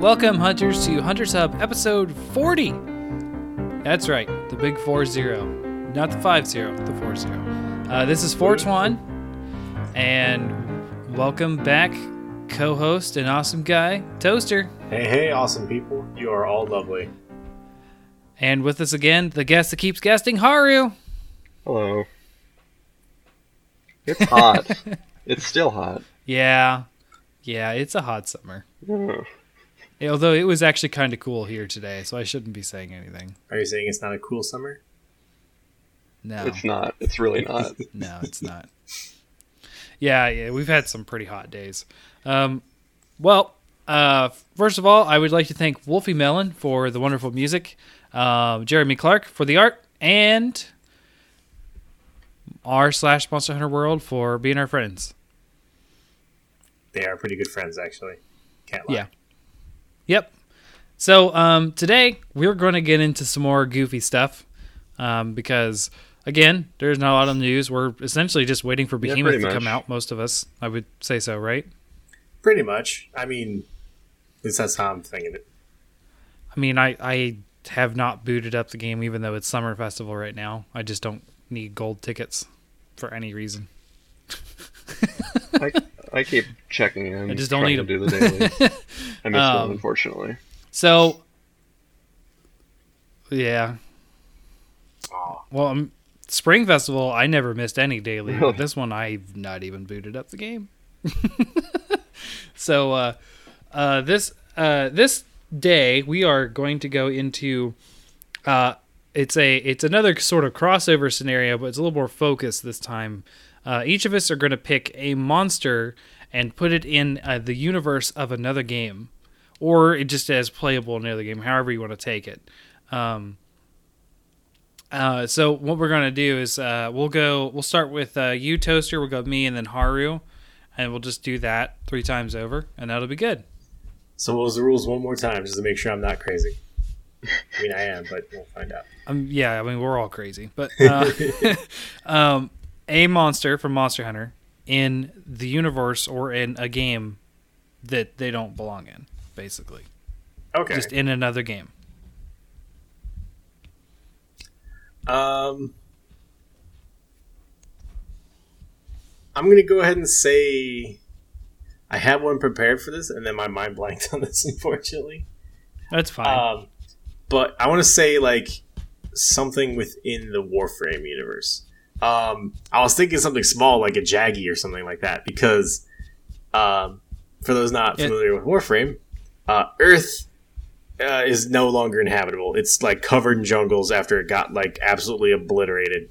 Welcome, hunters, to Hunters Hub episode 40. That's right, the big 4 0. Not the 5 0, the 4 0. Uh, this is Fortuan, and welcome back, co host and awesome guy, Toaster. Hey, hey, awesome people. You are all lovely. And with us again, the guest that keeps guesting, Haru. Hello. It's hot. it's still hot. Yeah, yeah, it's a hot summer. Ugh. Although it was actually kind of cool here today, so I shouldn't be saying anything. Are you saying it's not a cool summer? No. It's not. It's really not. No, it's not. yeah, yeah, we've had some pretty hot days. Um, well, uh, first of all, I would like to thank Wolfie Mellon for the wonderful music, uh, Jeremy Clark for the art, and r slash Monster Hunter World for being our friends. They are pretty good friends, actually. Can't lie. Yeah. Yep. So um, today we're going to get into some more goofy stuff um, because again, there's not a lot of news. We're essentially just waiting for Behemoth pretty to come out. Most of us, I would say so, right? Pretty much. I mean, at least that's how I'm thinking it. I mean, I I have not booted up the game even though it's summer festival right now. I just don't need gold tickets for any reason. I, I keep checking in. I just don't need to do the daily. I missed Um, one, unfortunately. So, yeah. Well, um, Spring Festival, I never missed any daily. Really? But this one, I've not even booted up the game. so, uh, uh, this uh, this day, we are going to go into. Uh, it's a it's another sort of crossover scenario, but it's a little more focused this time. Uh, each of us are going to pick a monster and put it in uh, the universe of another game, or it just as playable in another game, however you want to take it. Um, uh, so what we're gonna do is uh, we'll go. We'll start with uh, you, Toaster. We'll go me, and then Haru, and we'll just do that three times over, and that'll be good. So, what was the rules one more time, just to make sure I'm not crazy? I mean, I am, but we'll find out. Um, yeah, I mean we're all crazy, but uh, um, a monster from Monster Hunter in the universe or in a game that they don't belong in, basically, Okay. just in another game. Um, I'm going to go ahead and say I had one prepared for this, and then my mind blanked on this, unfortunately. That's fine. Um, but I want to say like something within the Warframe universe. Um, I was thinking something small like a Jaggy or something like that because, um, for those not It- familiar with Warframe, uh, Earth uh, is no longer inhabitable. It's like covered in jungles after it got like absolutely obliterated,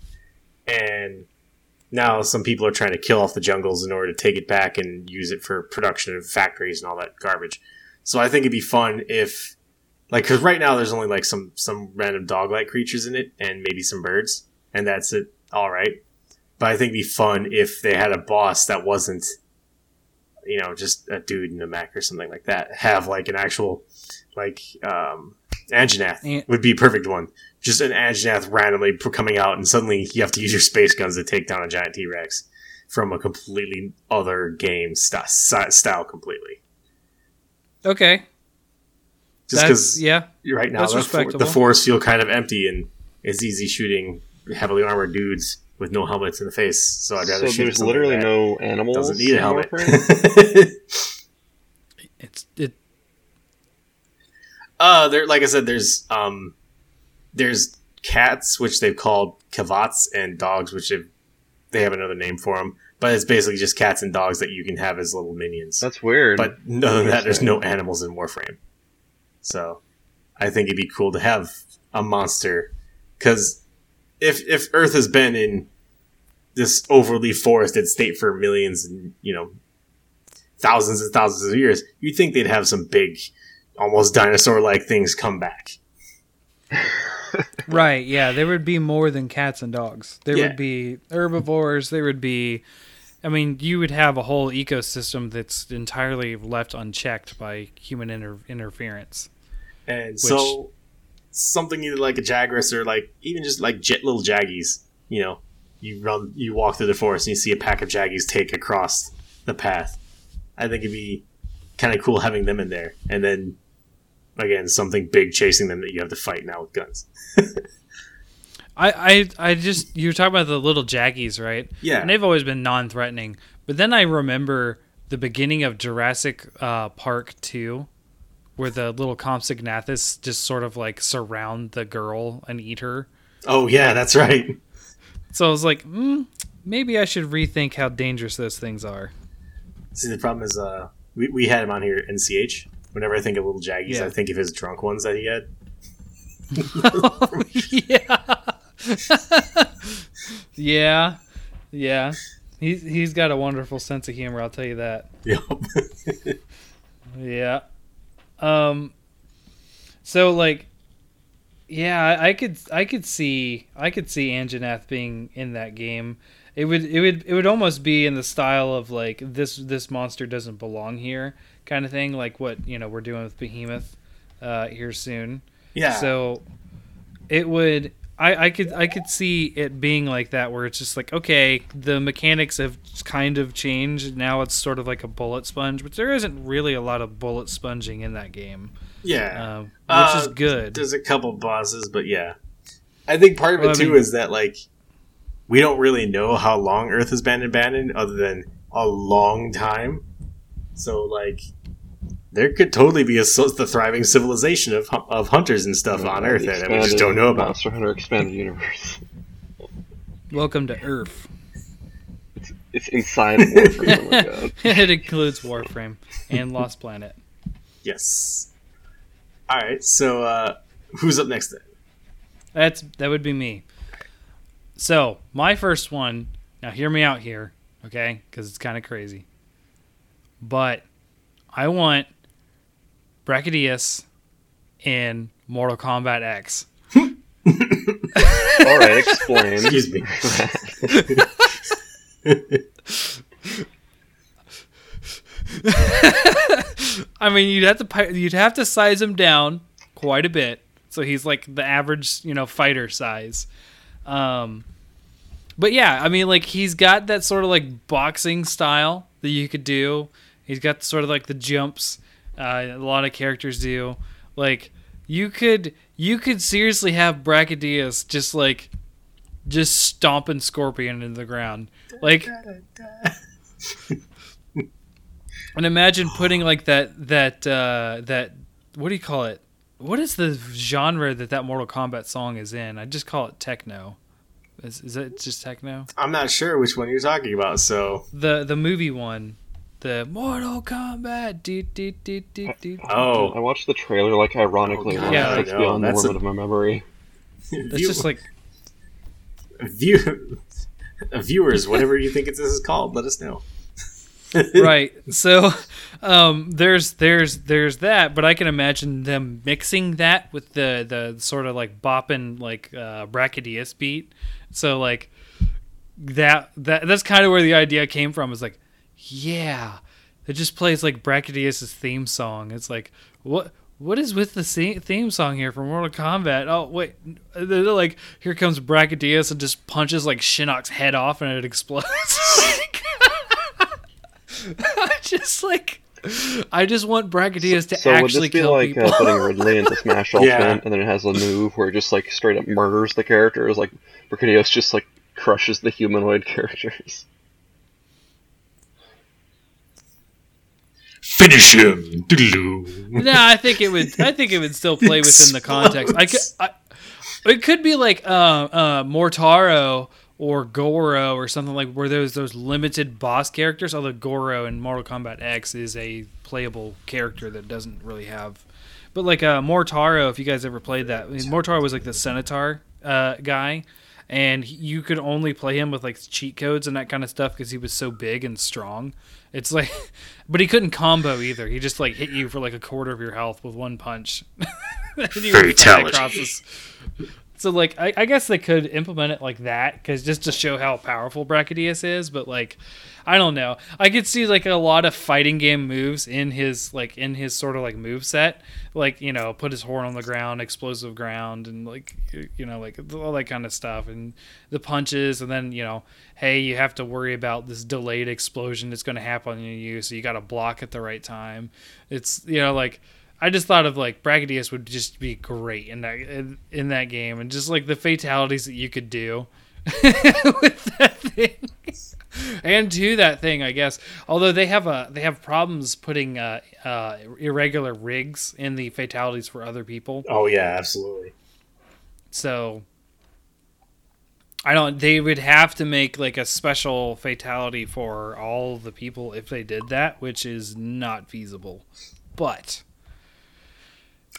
and now some people are trying to kill off the jungles in order to take it back and use it for production of factories and all that garbage. So I think it'd be fun if like because right now there's only like some some random dog like creatures in it and maybe some birds and that's it all right. But i think it'd be fun if they had a boss that wasn't you know just a dude in a mech or something like that. Have like an actual like um Anjanath An- would be a perfect one. Just an Anjanath randomly coming out and suddenly you have to use your space guns to take down a giant t-rex from a completely other game st- style completely. Okay, just because yeah. right now the, for- the forests feel kind of empty and it's easy shooting heavily armored dudes with no helmets in the face. So I'd rather So shoot there's something literally that no animals. doesn't need a helmet. It's it. uh, there, like I said, there's um, there's cats which they've called kavats and dogs which they've, they have another name for them. But it's basically just cats and dogs that you can have as little minions. That's weird. But other than that, there's no animals in Warframe. So I think it'd be cool to have a monster because if if Earth has been in this overly forested state for millions and you know thousands and thousands of years, you'd think they'd have some big, almost dinosaur-like things come back. Right, yeah, there would be more than cats and dogs. There Yeah. would be herbivores, there would be I mean, you would have a whole ecosystem that's entirely left unchecked by human inter- interference. And so something either like a Jagras or like even just like jet little Jaggies, you know, you run, you walk through the forest and you see a pack of Jaggies take across the path. I think it'd be kind of cool having them in there, and then again something big chasing them that you have to fight now with guns. I, I I just you were talking about the little jaggies, right? Yeah. And they've always been non-threatening. But then I remember the beginning of Jurassic uh, Park 2 where the little Compsognathus just sort of like surround the girl and eat her. Oh yeah, that's right. So I was like, mm, maybe I should rethink how dangerous those things are. See, the problem is, uh, we, we had him on here, NCH. Whenever I think of little Jaggies, Yeah. I think of his drunk ones that he had. yeah. yeah. Yeah. He's he's got a wonderful sense of humor, I'll tell you that. Yep. Yeah. Um so like yeah, I, could I could see I could see Anjanath being in that game. It would it would it would almost be in the style of like this this monster doesn't belong here kind of thing, like what, you know, we're doing with Behemoth uh here soon. yeah. So it would I, I could I could see it being like that where it's just like okay the mechanics have kind of changed now it's sort of like a bullet sponge but there isn't really a lot of bullet sponging in that game yeah. um, which Uh, is good There's a couple bosses, but yeah. I think part of it Well, I too mean- is that like we don't really know how long Earth has been abandoned, other than a long time. So like, there could totally be a the thriving civilization of of hunters and stuff on Earth The that we just don't know about. Monster Hunter Expanded Universe. welcome to Earth It's inside of Warframe. oh my god. it includes Warframe and Lost Planet Yes. All right. So uh, who's up next? Then? that's that would be me so my first one now hear me out here okay because it's kind of crazy but I want Brachydios in Mortal Kombat X. All right, explain. Excuse me. I mean, you'd have to you'd have to size him down quite a bit, so he's like the average, you know, fighter size. Um, but yeah, I mean, like he's got that sort of like boxing style that you could do. He's got sort of like the jumps uh, a lot of characters do. Like you could you could seriously have Brachydios just like just stomping Scorpion into the ground, like. And imagine putting like that that uh, that what do you call it? What is the genre that that Mortal Kombat song is in? I just call it techno. Is, is it just techno? I'm not sure which one you're talking about. So The the movie one, the Mortal Kombat. Dee, dee, dee, dee, dee. I oh, watched the trailer like ironically Oh, once. God, it's no, beyond the that's a- limit of my memory. It's just like view viewers, whatever you think it, this is called, let us know. right. So um, there's there's there's that, but I can imagine them mixing that with the the sort of like bopping like uh, Brachydios beat. So like that that that's kind of where the idea came from. Is like, yeah, it just plays like Brachydios' theme song. It's like what. What is with the theme song here from Mortal Kombat? Oh wait, they're like here comes Brachydios and just punches like Shinnok's head off and it explodes. I just like I just want Brachydios to So would actually this be kill like people. uh, putting Ridley into Smash Ultimate, Yeah. and then it has a move where it just like straight up murders the characters, like Brachydios just like crushes the humanoid characters. Finish him. No, I think it would. I think it would still play within the context. I could. I, it could be like uh, uh, Motaro or Goro or something like where there's those limited boss characters. Although Goro in Mortal Kombat X is a playable character that doesn't really have. But like uh, Motaro, if you guys ever played that, I mean, Motaro was like the Centaur uh, guy, and he- you could only play him with like cheat codes and that kind of stuff because he was so big and strong. It's like, but he couldn't combo either. He just like hit you for like a quarter of your health with one punch. Fatality. across this- So like, I, I guess they could implement it like that because just to show how powerful Brachydios is. But like, I don't know. I could see like a lot of fighting game moves in his like in his sort of like move set. Like you know, put his horn on the ground, explosive ground, and like you know like all that kind of stuff, and the punches, and then you know, hey, you have to worry about this delayed explosion that's going to happen on you, so you got to block at the right time. It's you know like I just thought of like Brachydios would just be great in that in, in that game, and just like the fatalities that you could do with that thing, and to that thing, I guess. Although they have a they have problems putting uh, uh, irregular rigs in the fatalities for other people. Oh yeah, absolutely. So I don't. They would have to make like a special fatality for all the people if they did that, which is not feasible. But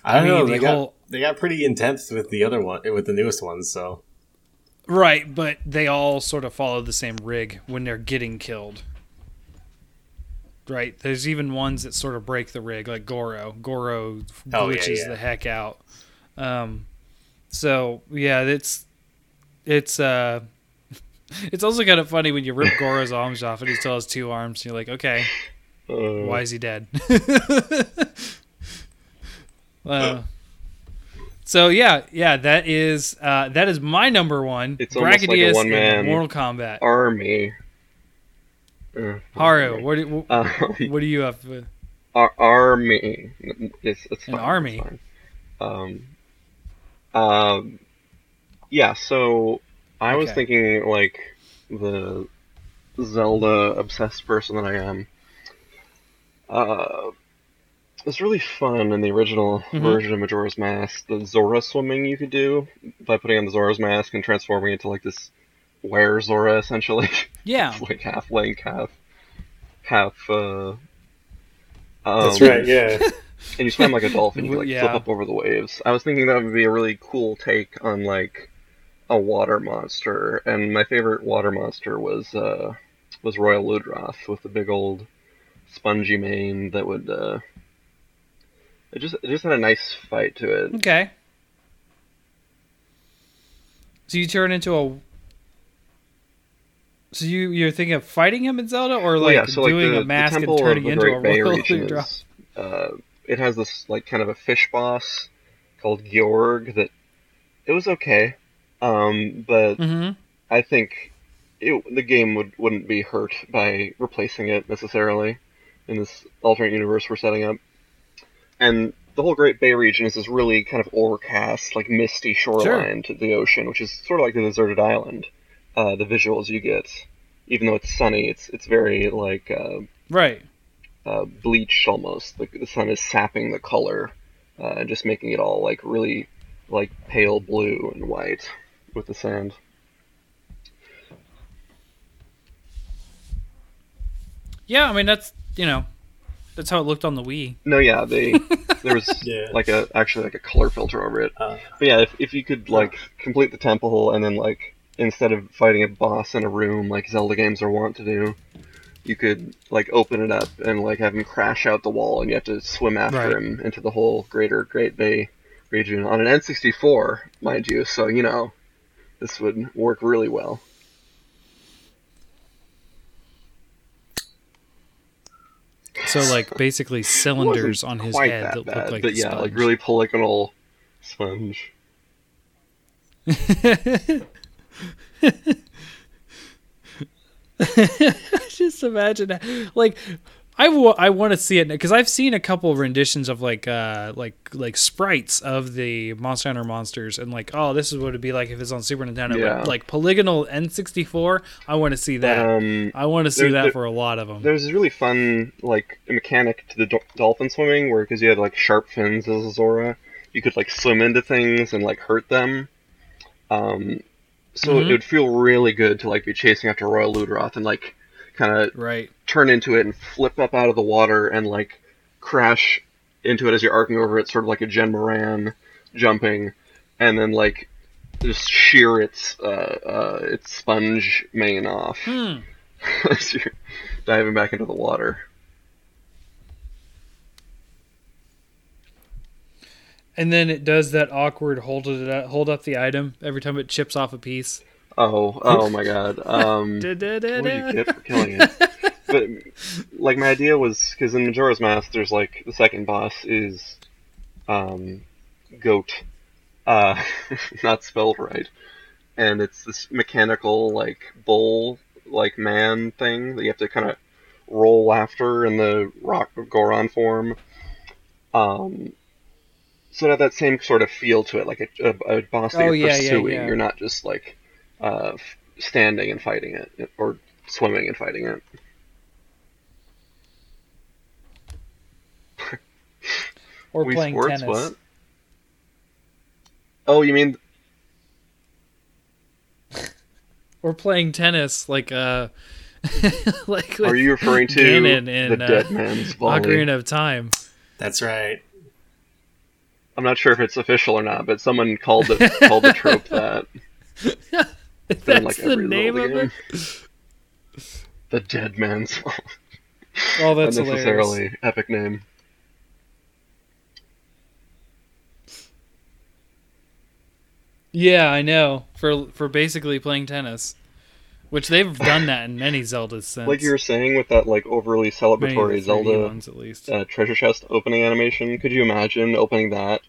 I don't I mean, know. the They got whole- they got pretty intense with the other one, with the newest ones. So right, but they all sort of follow the same rig when they're getting killed. Right. There's even ones that sort of break the rig, like Goro. Goro Oh, yeah, glitches yeah. the heck out. Um, so yeah, it's it's uh, it's also kind of funny when you rip Goro's arms off and he still has two arms. And You're like, okay, Uh, why is he dead? uh, so yeah, yeah, that is uh, that is my number one. It's almost like in one-man Mortal Kombat. army. Uh, Haru, what do, Um, what do you have? with- ar- army. It's, it's An fine, army. it's. Um, um, yeah. So I was thinking like the Zelda obsessed person that I am. Uh, it's really fun in the original Mhm. version of Majora's Mask. The Zora swimming you could do by putting on the Zora's mask and transforming into like this were Zora essentially. Yeah, like half link, half half. Uh, um, that's right. Yeah. And you swim like a dolphin. You like yeah. flip up over the waves. I was thinking that would be a really cool take on like a water monster. And my favorite water monster was uh, was Royal Ludroth with the big old spongy mane that would. Uh, it just it just had a nice fight to it. okay. So you turn into a. So you you're thinking of fighting him in Zelda, or Well, like yeah, so like doing the, a mask and turning into a royal uh, it has this like kind of a fish boss called Gyorg that it was okay, um, but Mm-hmm. I think it, the game would wouldn't be hurt by replacing it necessarily in this alternate universe we're setting up. And the whole Great Bay region is this really kind of overcast, like misty shoreline to the ocean, which is sort of like a deserted island. Uh, the visuals you get, even though it's sunny, it's it's very like uh, Right. uh, bleached almost. The, the sun is sapping the color uh, and just making it all like really like pale blue and white with the sand. Yeah, I mean that's you know, that's how it looked on the Wii. No, yeah, they there was Yeah. like a actually like a color filter over it. Uh, But yeah, if if you could like complete the temple and then like instead of fighting a boss in a room like Zelda games are wont to do, you could like open it up and like have him crash out the wall and you have to swim after Right. him into the whole greater Great Bay region on an N64, mind you. So you know, this would work really well. So like basically cylinders on his head that that, bad, look like but a yeah, like sponge. really pull like an old sponge. Just imagine, that. like, I, w- I want to see it because I've seen a couple of renditions of like uh like like sprites of the Monster Hunter monsters and like oh this is what it'd be like if it's on Super Nintendo Yeah. like polygonal N64 I want to see that Um, I want to see there- that there- for a lot of them There's this really fun like mechanic to the do- dolphin swimming where because you had like sharp fins as a Zora, you could like swim into things and like hurt them. Um, so Mhm. it would feel really good to like be chasing after Royal Ludroth and like kind of right turn into it and flip up out of the water and like crash into it as you're arcing over it, sort of like a Jhen Mohran jumping, and then like just shear its uh, uh, its sponge mane off hmm. as you're diving back into the water. and then it does that awkward hold it up, hold up the item every time it chips off a piece Oh, oh my god. Um, what do you Da-da-da-da. get for killing it? but like my idea was because in Majora's Mask, there's like the second boss is um, Goht, uh, not spelled right, and it's this mechanical like bull like man thing that you have to kind of roll after in the rock Goron form. Um, so it had that same sort of feel to it, like a, a, a boss that Oh, you're yeah, yeah, pursuing. yeah. You're not just like uh, f- standing and fighting it, or swimming and fighting it. Or Wii playing Sports, tennis. what? Oh, you mean Or playing tennis, like uh, like are you referring to Ganon the in, uh, Dead Man's Volley? Ocarina of Time. That's right. I'm not sure if it's official or not, but someone called it called the trope that. That's in, like, the name of Zelda it. The Dead Man's Volley. Oh, that's hilarious. unnecessarily epic name. Yeah, I know. For for basically playing tennis, which they've done that in many Zeldas since. Like you were saying with that like overly celebratory Zelda ones at least. uh, treasure chest opening animation. Could you imagine opening that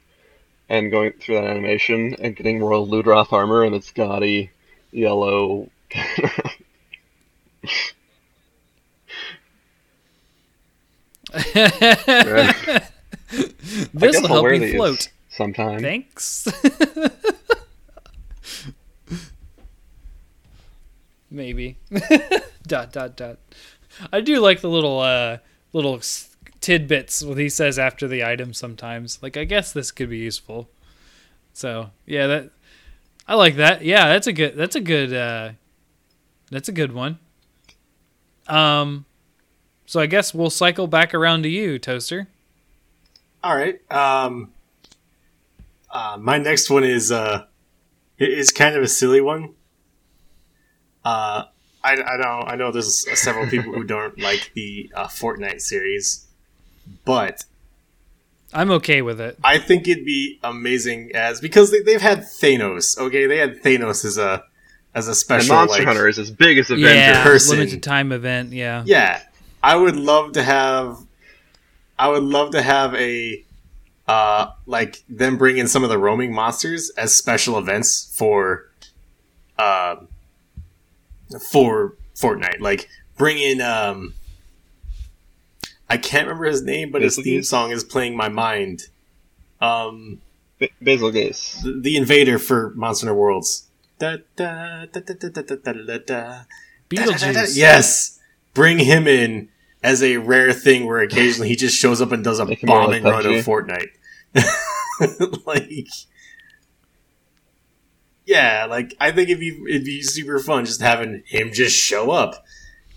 and going through that animation and getting Royal Ludroth armor and its gaudy yellow? This will I'll help you float. sometime. Thanks. Maybe. dot dot dot. I do like the little uh little tidbits what he says after the item sometimes. Like I guess this could be useful. So yeah, that I like that. Yeah, that's a good. That's a good. uh That's a good one. Um, so I guess we'll cycle back around to you, Toaster. All right. Um, uh, my next one is uh, it is kind of a silly one. Uh, I, I know I know there's several people who don't like the uh, Fortnite series, but I'm okay with it. I think it'd be amazing as because they, they've had Thanos. Okay, they had Thanos as a as a And special Monster like, Hunter is as big as Avenger. yeah, person. limited time event. Yeah. Yeah, I would love to have. I would love to have a, uh, like them bring in some of the roaming monsters as special events for, uh, for Fortnite. Like bring in um, I can't remember his name, but his theme song is playing my mind. Um, Bazelgeuse, the, the, invader for Monster Hunter Worlds. Beetlejuice. Yes, bring him in as a rare thing where occasionally he just shows up and does a bombing run of Fortnite. like, yeah, like I think it'd be it'd be super fun just having him just show up.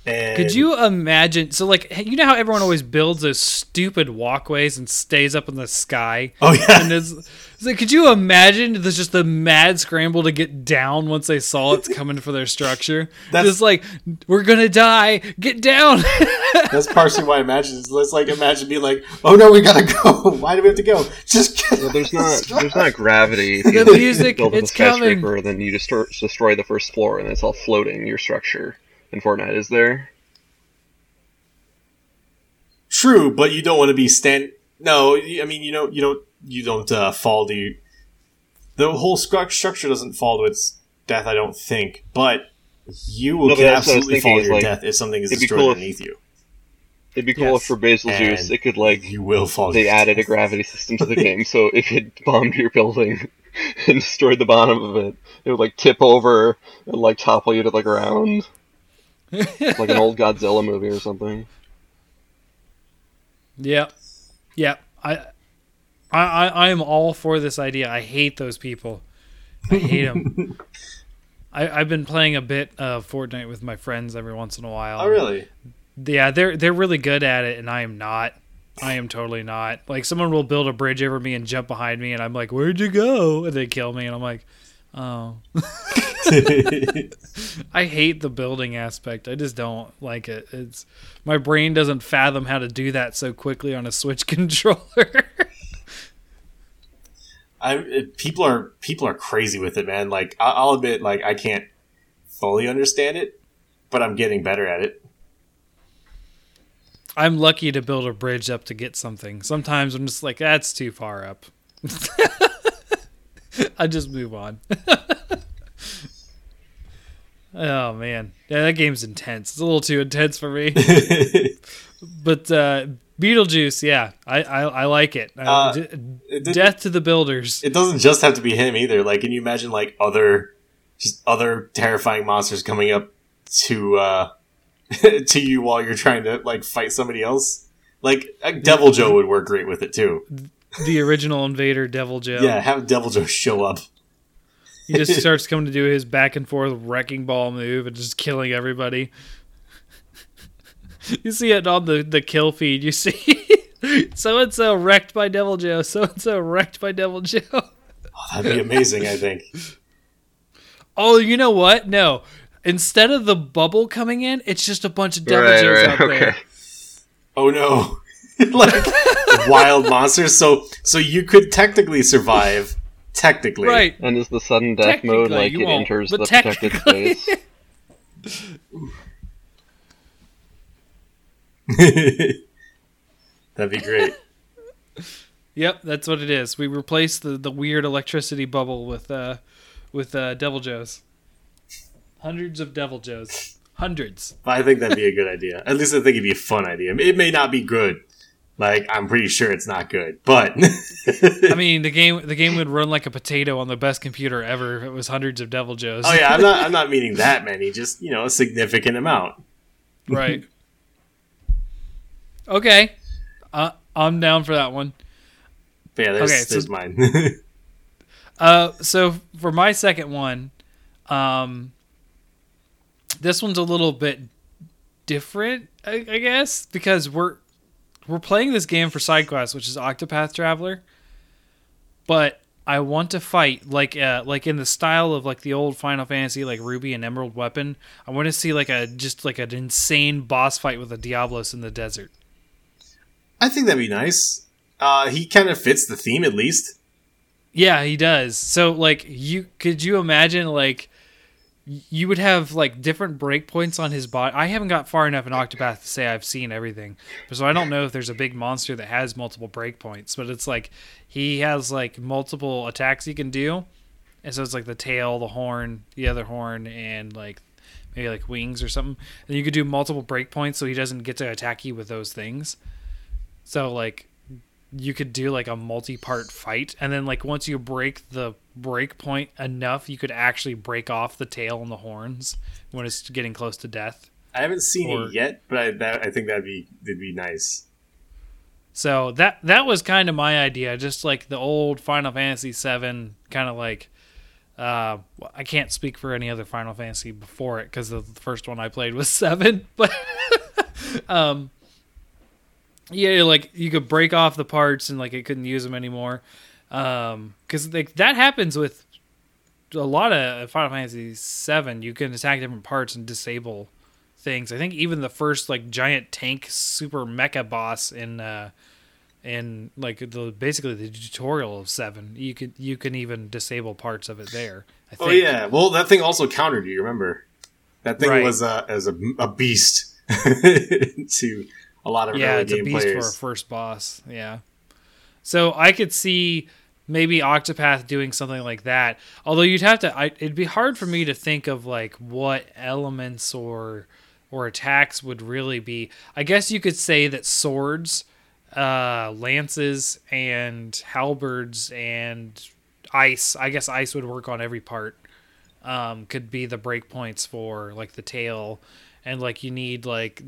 And Could you imagine? So, like, you know how everyone always builds those stupid walkways and stays up in the sky? Oh yeah, And it's, it's like, could you imagine there's just the mad scramble to get down once they saw it's coming for their structure? That's- just like, we're gonna die, get down. that's partially why I imagine. It's let's like imagine being like, oh no, we gotta go. Why do we have to go? Just get Well, there's not there's not gravity. The music, it's coming. then you destroy, destroy the first floor, and it's all floating your structure. In Fortnite, is there? True, but you don't want to be stand. No, I mean you don't. You don't. You don't uh, fall to. The whole stru- structure doesn't fall to its death. I don't think, but you will No, but can that's what I was absolutely fall to your like, death if something is it'd be destroyed cool if- you. It'd be cool Yes. if for Basil Juice it could like You will fall. they your added a gravity system to the game, so if it bombed your building and destroyed the bottom of it, it would like tip over and like topple you to the ground, like an old Godzilla movie or something. Yeah, yeah. I, I, I, I am all for this idea. I hate those people. I hate them. I, I've been playing a bit of Fortnite with my friends every once in a while. Oh really? Yeah, they're they're really good at it, and I am not. I am totally not. Like someone will build a bridge over me and jump behind me, and I'm like, "Where'd you go?" And they kill me, and I'm like, "Oh." I hate the building aspect. I just don't like it. It's my brain doesn't fathom how to do that so quickly on a Switch controller. I it, people are people are crazy with it, man. Like I, I'll admit, like I can't fully understand it, but I'm getting better at it. I'm lucky to build a bridge up to get something. Sometimes I'm just like, that's too far up. I just move on. Oh man, yeah, that game's intense. It's a little too intense for me. but uh, Beetlejuice, yeah, I I, I like it. Uh, Uh, d- it Death to the Builders. it doesn't just have to be him either. Like, can you imagine like other, just other terrifying monsters coming up to uh to you while you're trying to like fight somebody else? Like, like Deviljho would work great with it too. the original Invader Deviljho. Yeah, have Deviljho show up. He just starts coming to do his back and forth wrecking ball move and just killing everybody. you see it on the, the kill feed. You see so and so wrecked by Deviljho. So and so wrecked by Deviljho. Oh, that'd be amazing. I think. Oh, you know what? No. Instead of the bubble coming in, it's just a bunch of Devil right, Joes right, out okay. there. Oh no, like wild monsters. So, so you could technically survive. Technically, Right. And is the sudden death mode like it won't, enters but the protected space? That'd be great. Yep, that's what it is. We replaced the, the weird electricity bubble with uh with uh, Deviljhos. Hundreds of Deviljhos. Hundreds. I think that'd be a good idea. At least I think it'd be a fun idea. It may not be good. Like I'm pretty sure it's not good, but I mean, the game the game would run like a potato on the best computer ever if it was hundreds of Deviljhos. oh yeah, I'm not. I'm not meaning that many. Just you know, a significant amount. right. Okay, uh, I'm down for that one. But yeah, there's, Okay, so- mine. Uh, so for my second one, um, this one's a little bit different, I, I guess, because we're we're playing this game for side quest, which is Octopath Traveler. But I want to fight like uh, like in the style of like the old Final Fantasy, like Ruby and Emerald Weapon. I want to see like a just like an insane boss fight with a Diablos in the desert. I think that'd be nice. Uh, he kind of fits the theme at least. Yeah, he does. So like you could you imagine like you would have like different breakpoints on his body. I haven't got far enough in Octopath to say I've seen everything. So I don't know if there's a big monster that has multiple breakpoints, but it's like he has like multiple attacks he can do. And so it's like the tail, the horn, the other horn and like maybe like wings or something. And you could do multiple breakpoints so he doesn't get to attack you with those things. So like you could do like a multi-part fight and then like once you break the break point enough you could actually break off the tail and the horns when it's getting close to death I haven't seen Or- it yet, but I, that, I think that'd be that'd be nice. so that that was kind of my idea just like the old final fantasy 7 kind of like uh i can't speak for any other final fantasy before it because the first one i played was 7 but um yeah like you could break off the parts and like it couldn't use them anymore um because like that happens with a lot of final fantasy 7 you can attack different parts and disable things i think even the first like giant tank super mecha boss in uh in like the basically the tutorial of 7 you could you can even disable parts of it there i think Oh yeah. Well, that thing also countered you. Remember, that thing Right. was uh, as a, a beast to a lot of yeah it's a beast for a first boss yeah so i could see maybe octopath doing something like that. Although you'd have to I, it'd be hard for me to think of like what elements or or attacks would really be. I guess you could say that swords uh lances and halberds and ice i guess ice would work on every part um could be the breakpoints for like the tail. And like you need like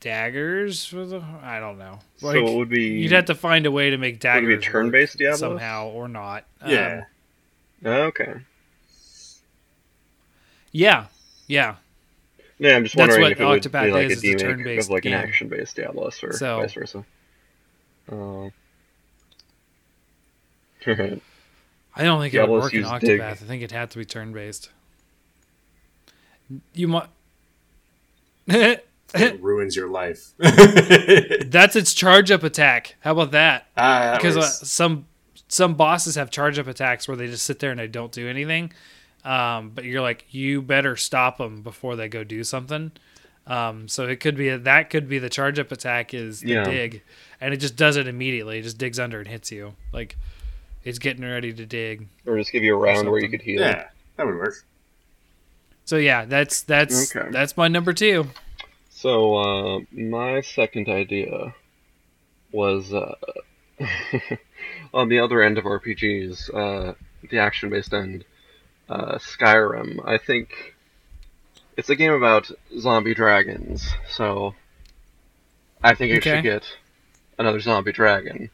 daggers for the I don't know. So it would be you'd have to find a way to make would daggers it be turn-based work Diablos? somehow or not. Um, Yeah. Oh, okay. yeah. Yeah. Yeah, I'm just wondering if it would be like is, a demake turn-based of like an action-based Diablos or So- vice versa. Uh, I don't think it would work in Octopath. dig. I think it'd have to be turn based. You might It ruins your life. That's its charge up attack. How about that? Ah, that because uh, some some bosses have charge up attacks where they just sit there and they don't do anything. Um, but you're like, you better stop them before they go do something. Um, so it could be that could be the charge up attack is the Yeah. dig, and it just does it immediately. It just digs under and hits you. Like it's getting ready to dig. or just give you a round where you could heal. yeah, that would work. So yeah, that's that's Okay. that's my number two. So uh, my second idea was uh, on the other end of RPGs, uh, the action-based end, uh, Skyrim. I think it's a game about zombie dragons, so I think it Okay. should get another zombie dragon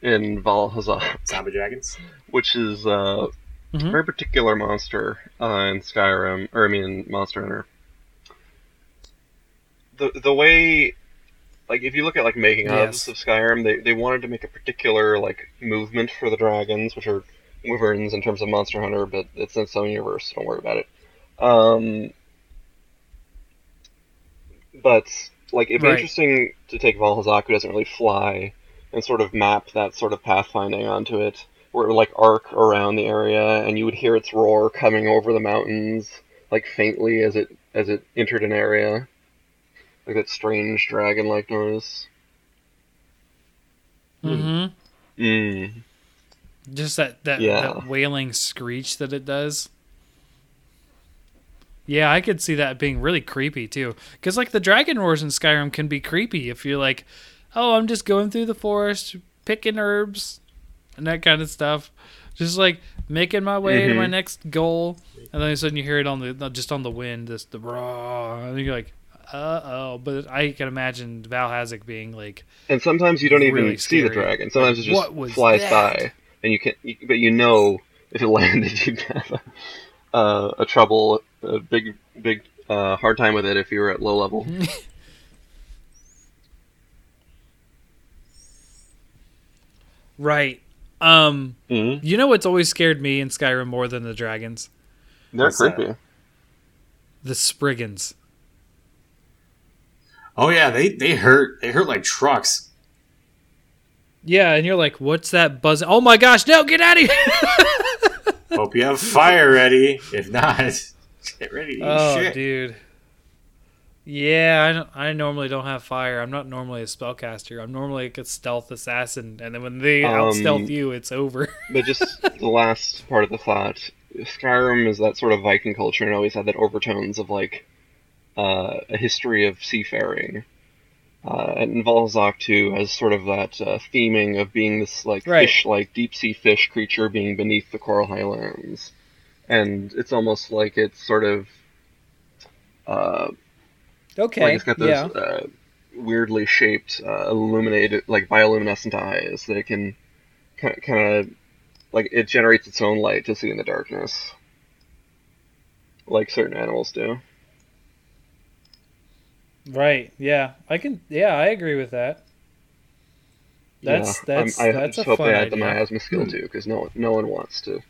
in Vaal Hazak, Zombie dragons. which is uh, Mhm. a very particular monster uh, in Skyrim, or I mean Monster Hunter. The the way, like, if you look at like making Yes. of Skyrim, they they wanted to make a particular like movement for the dragons, which are wyverns in terms of Monster Hunter, but it's in its own universe. So don't worry about it. Um, but like, it'd be Right. interesting to take Vaal Hazak, who doesn't really fly, and sort of map that sort of pathfinding onto it, where it would like arc around the area, and you would hear its roar coming over the mountains, like faintly as it as it entered an area, like that strange dragon-like noise. Mm hmm. Mm. Just that that, Yeah. that wailing screech that it does. Yeah, I could see that being really creepy too. Because like the dragon roars in Skyrim can be creepy if you're like, oh, I'm just going through the forest, picking herbs, and that kind of stuff. Just like making my way to my Mhm. next goal, and then all of a sudden you hear it on the just on the wind, this the raw, and you're like, uh oh. But I can imagine Vaal Hazak being like, And sometimes you don't even Really see the dragon. Sometimes it just flies that? by, and you can. You, but you know, if it landed, you'd have a, uh, a trouble, a big, big, uh, hard time with it if you were at low level. right. Um, Mm-hmm. you know what's always scared me in Skyrim more than the dragons? They're What's that? creepy. The Spriggans. Oh yeah, they they hurt. They hurt like trucks. Yeah, and you're like, what's that buzzing? Oh my gosh, no, get out of here! Hope you have fire ready. If not, get ready to eat oh, shit. dude. Yeah, I, don't, I normally don't have fire. I'm not normally a spellcaster. I'm normally like a stealth assassin, and then when they Um, out stealth you, it's over. But just the last part of the thought, Skyrim is that sort of Viking culture and always had that overtones of like uh, a history of seafaring. Uh, and Valzak too has sort of that uh, theming of being this like Right. fish-like deep sea fish creature being beneath the coral highlands, and it's almost like it's sort of uh, okay, like it's got those uh, weirdly shaped, uh, illuminated, like bioluminescent eyes that it can kind of like it generates its own light to see in the darkness, like certain animals do. Right. Yeah, I can. Yeah, I agree with that. That's yeah, I'm- that's I that's just a hope fun they add the miasma skill too, because no one, no one wants to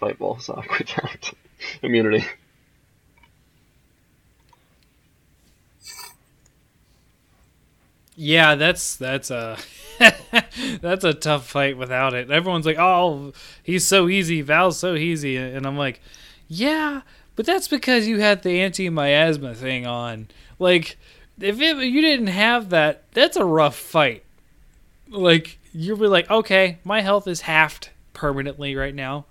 fight Balzac without immunity. Yeah, that's that's a that's a tough fight without it. Everyone's like, "Oh, he's so easy. Val's so easy," and I'm like, "Yeah, but that's because you had the anti-miasma thing on. Like, if it, you didn't have that, that's a rough fight. Like, you'll be like, okay, my health is halved permanently right now."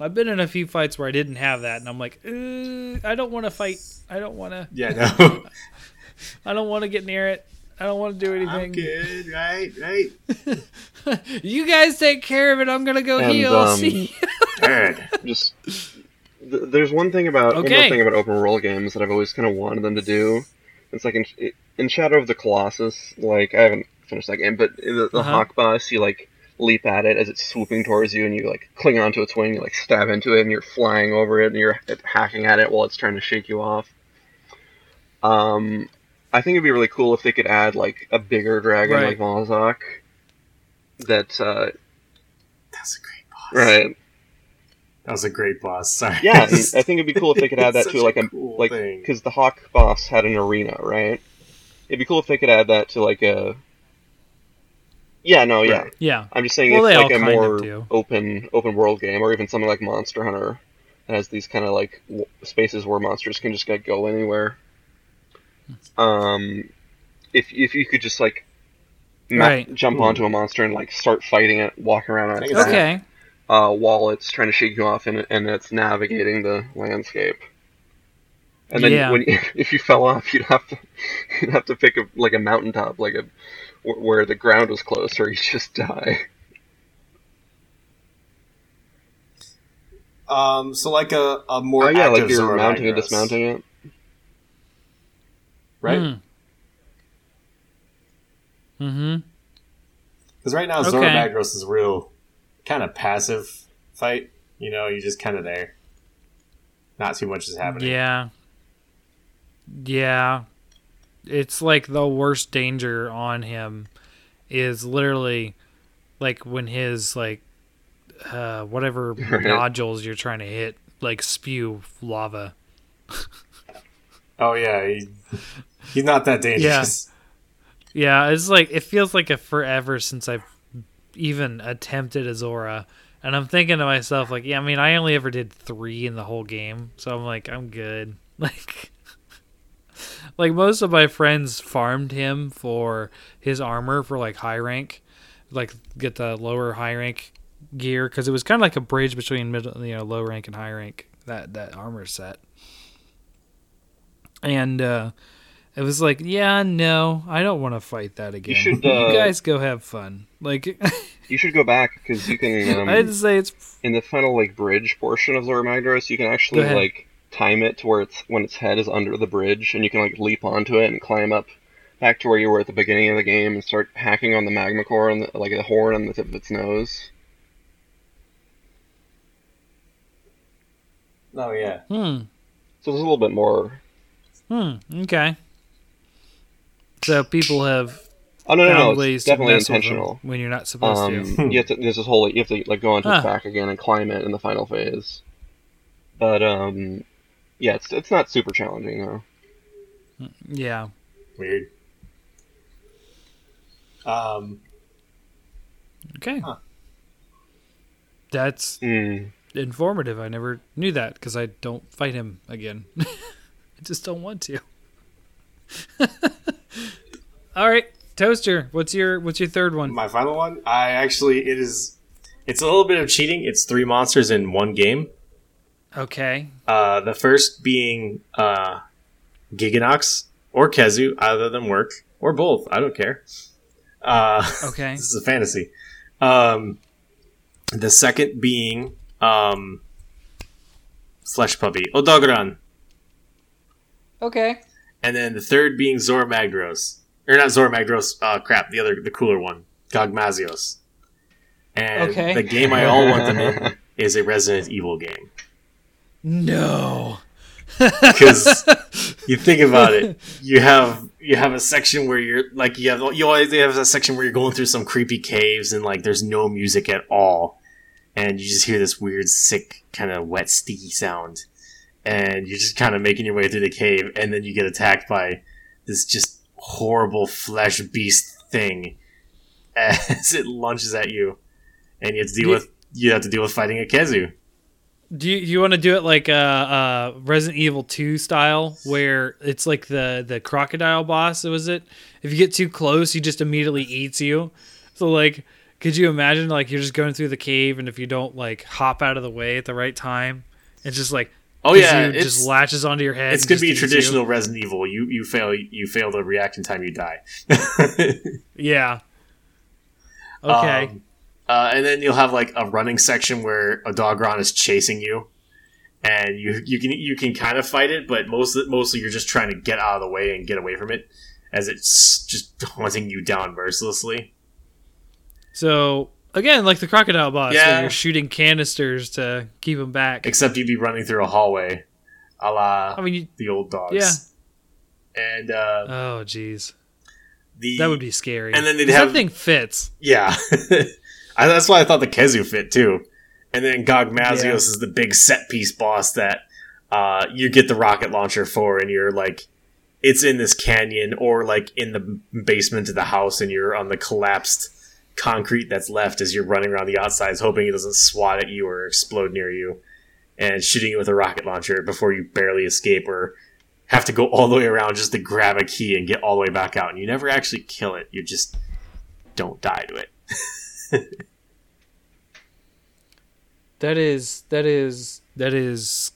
I've been in a few fights where I didn't have that, and I'm like, uh, I don't want to fight. I don't want to. Yeah, no. I don't want to get near it. I don't want to do anything. I'm good, right? Right. you guys take care of it. I'm gonna go And, heal. um, See? Good. Just th- there's one thing about one Okay. more thing about open world games that I've always kind of wanted them to do. It's like in, in Shadow of the Colossus. Like I haven't finished that game, but the, the Uh-huh. hawk boss, you like leap at it as it's swooping towards you, and you like cling onto its wing, you like stab into it, and you're flying over it, and you're hacking at it while it's trying to shake you off. Um, I think it'd be really cool if they could add like a bigger dragon Right. like Volzok. That uh, That's a great boss. right. That was a great boss. Sorry. Yeah, I think it'd be cool if they could add that to like a a cool like because the Hawk boss had an arena, right? It'd be cool if they could add that to like a. Yeah, no, yeah. Right. yeah. I'm just saying Well, it's like a more open open world game, or even something like Monster Hunter that has these kind of like w- spaces where monsters can just like, go anywhere. Um, if if you could just like ma- Right. jump onto a monster and like start fighting it, walk around on its Okay. Back, uh, while it's trying to shake you off and, and it's navigating the landscape. And then Yeah. when if you fell off, you'd have to you'd have to pick a like a mountaintop, like a wh- where the ground was close, or you'd just die. Um, so like a, a more Oh yeah, like you're Zorah mounting and dismounting it. right? Mm-hmm. Because right now Zorah Okay. Magdaros is real kind of passive fight. You know, you're just kind of there. Not too much is happening. Yeah. Yeah. It's like the worst danger on him is literally like when his like uh whatever nodules you're trying to hit like spew lava. Oh yeah, he, he's not that dangerous. Yeah, it's like it feels like a forever since I've even attempted Azora. And I'm thinking to myself, like, yeah, I mean, I only ever did three in the whole game, so I'm like, I'm good. Like, like most of my friends farmed him for his armor for like high rank, like get the lower high rank gear because it was kind of like a bridge between middle, you know, low rank and high rank that that armor set. And uh it was like, yeah, no, I don't want to fight that again. You, should, uh, guys go have fun. Like, You should go back because you can um, I'd say it's in the final like bridge portion of Zorah Magdaros, you can actually like time it to where it's when its head is under the bridge, and you can like leap onto it and climb up back to where you were at the beginning of the game and start hacking on the magma core and the, like a horn on the tip of its nose. Oh yeah. hmm, So there's a little bit more. hmm, okay. So people have Oh no, no, no! It's definitely mess with them intentional. when you're not supposed to. Um, you have to. There's this whole. You have to like go onto Huh. its back again and climb it in the final phase. But um, yeah, it's it's not super challenging though. Yeah. Weird. Um, Okay. Huh. That's Mm. informative. I never knew that because I don't fight him again. I just don't want to. All right, Toaster. What's your what's your third one? my final one. I actually it is. It's a little bit of cheating. It's three monsters in one game. Okay. Uh, the first being uh, Gigginox or Khezu. Either of them work, or both. I don't care. Uh, Okay. this is a fantasy. Um, the second being um, Flesh Puppy Odogaron, Okay. and then the third being Zorah Magdaros, or not Zorah Magdaros. Uh, crap, the other, the cooler one, Gogmazios. And Okay. the game I all want them in is a Resident Evil game No. because you think about it, you have you have a section where you're like you have you always have a section where you're going through some creepy caves and like there's no music at all, and you just hear this weird, sick, kind of wet, sticky sound, and you're just kind of making your way through the cave, and then you get attacked by this just horrible flesh beast thing as it lunges at you, and you have to deal with you have to deal with fighting a Khezu. Do you, you want to do it like uh, uh, Resident Evil 2 style, where it's like the the crocodile boss? Was it? If you get too close, he just immediately eats you. So like, could you imagine like you're just going through the cave, and if you don't like hop out of the way at the right time, it's just like Oh yeah, it just latches onto your head. it's gonna be eats you. traditional Resident Evil. You you fail you fail the reaction time, you die. Yeah. Okay. Um, uh, and then you'll have like a running section where a Dogron is chasing you, and you you can you can kind of fight it, but most mostly you're just trying to get out of the way and get away from it, as it's just hunting you down mercilessly. so again, like the crocodile boss, Yeah. you're shooting canisters to keep him back. Except you'd be running through a hallway, a la I mean, you, the old dogs. Yeah. And uh, oh jeez, the that would be scary. and then they'd have- that thing fits. Yeah, I, that's why I thought the Khezu fit too. And then Gogmazios Yeah. is the big set piece boss that uh, you get the rocket launcher for, and you're like, it's in this canyon or like in the basement of the house, and you're on the collapsed concrete that's left as you're running around the outsides, hoping it doesn't swat at you or explode near you, and shooting it with a rocket launcher before you barely escape or have to go all the way around just to grab a key and get all the way back out. And you never actually kill it; you just don't die to it. That is that is that is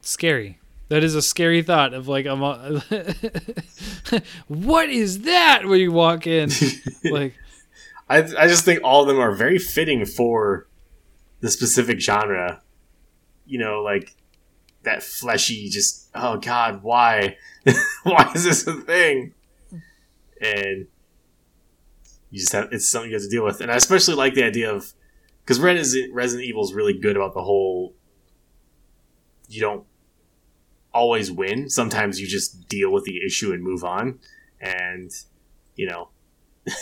scary. That is a scary thought of like, I'm. a- what is that when you walk in? like, I I just think all of them are very fitting for the specific genre. You know, like that fleshy, just oh god, why, why is this a thing? And you just have it's something you have to deal with, and I especially like the idea of because Resident Resident Evil is really good about the whole. You don't always win. Sometimes you just deal with the issue and move on, and you know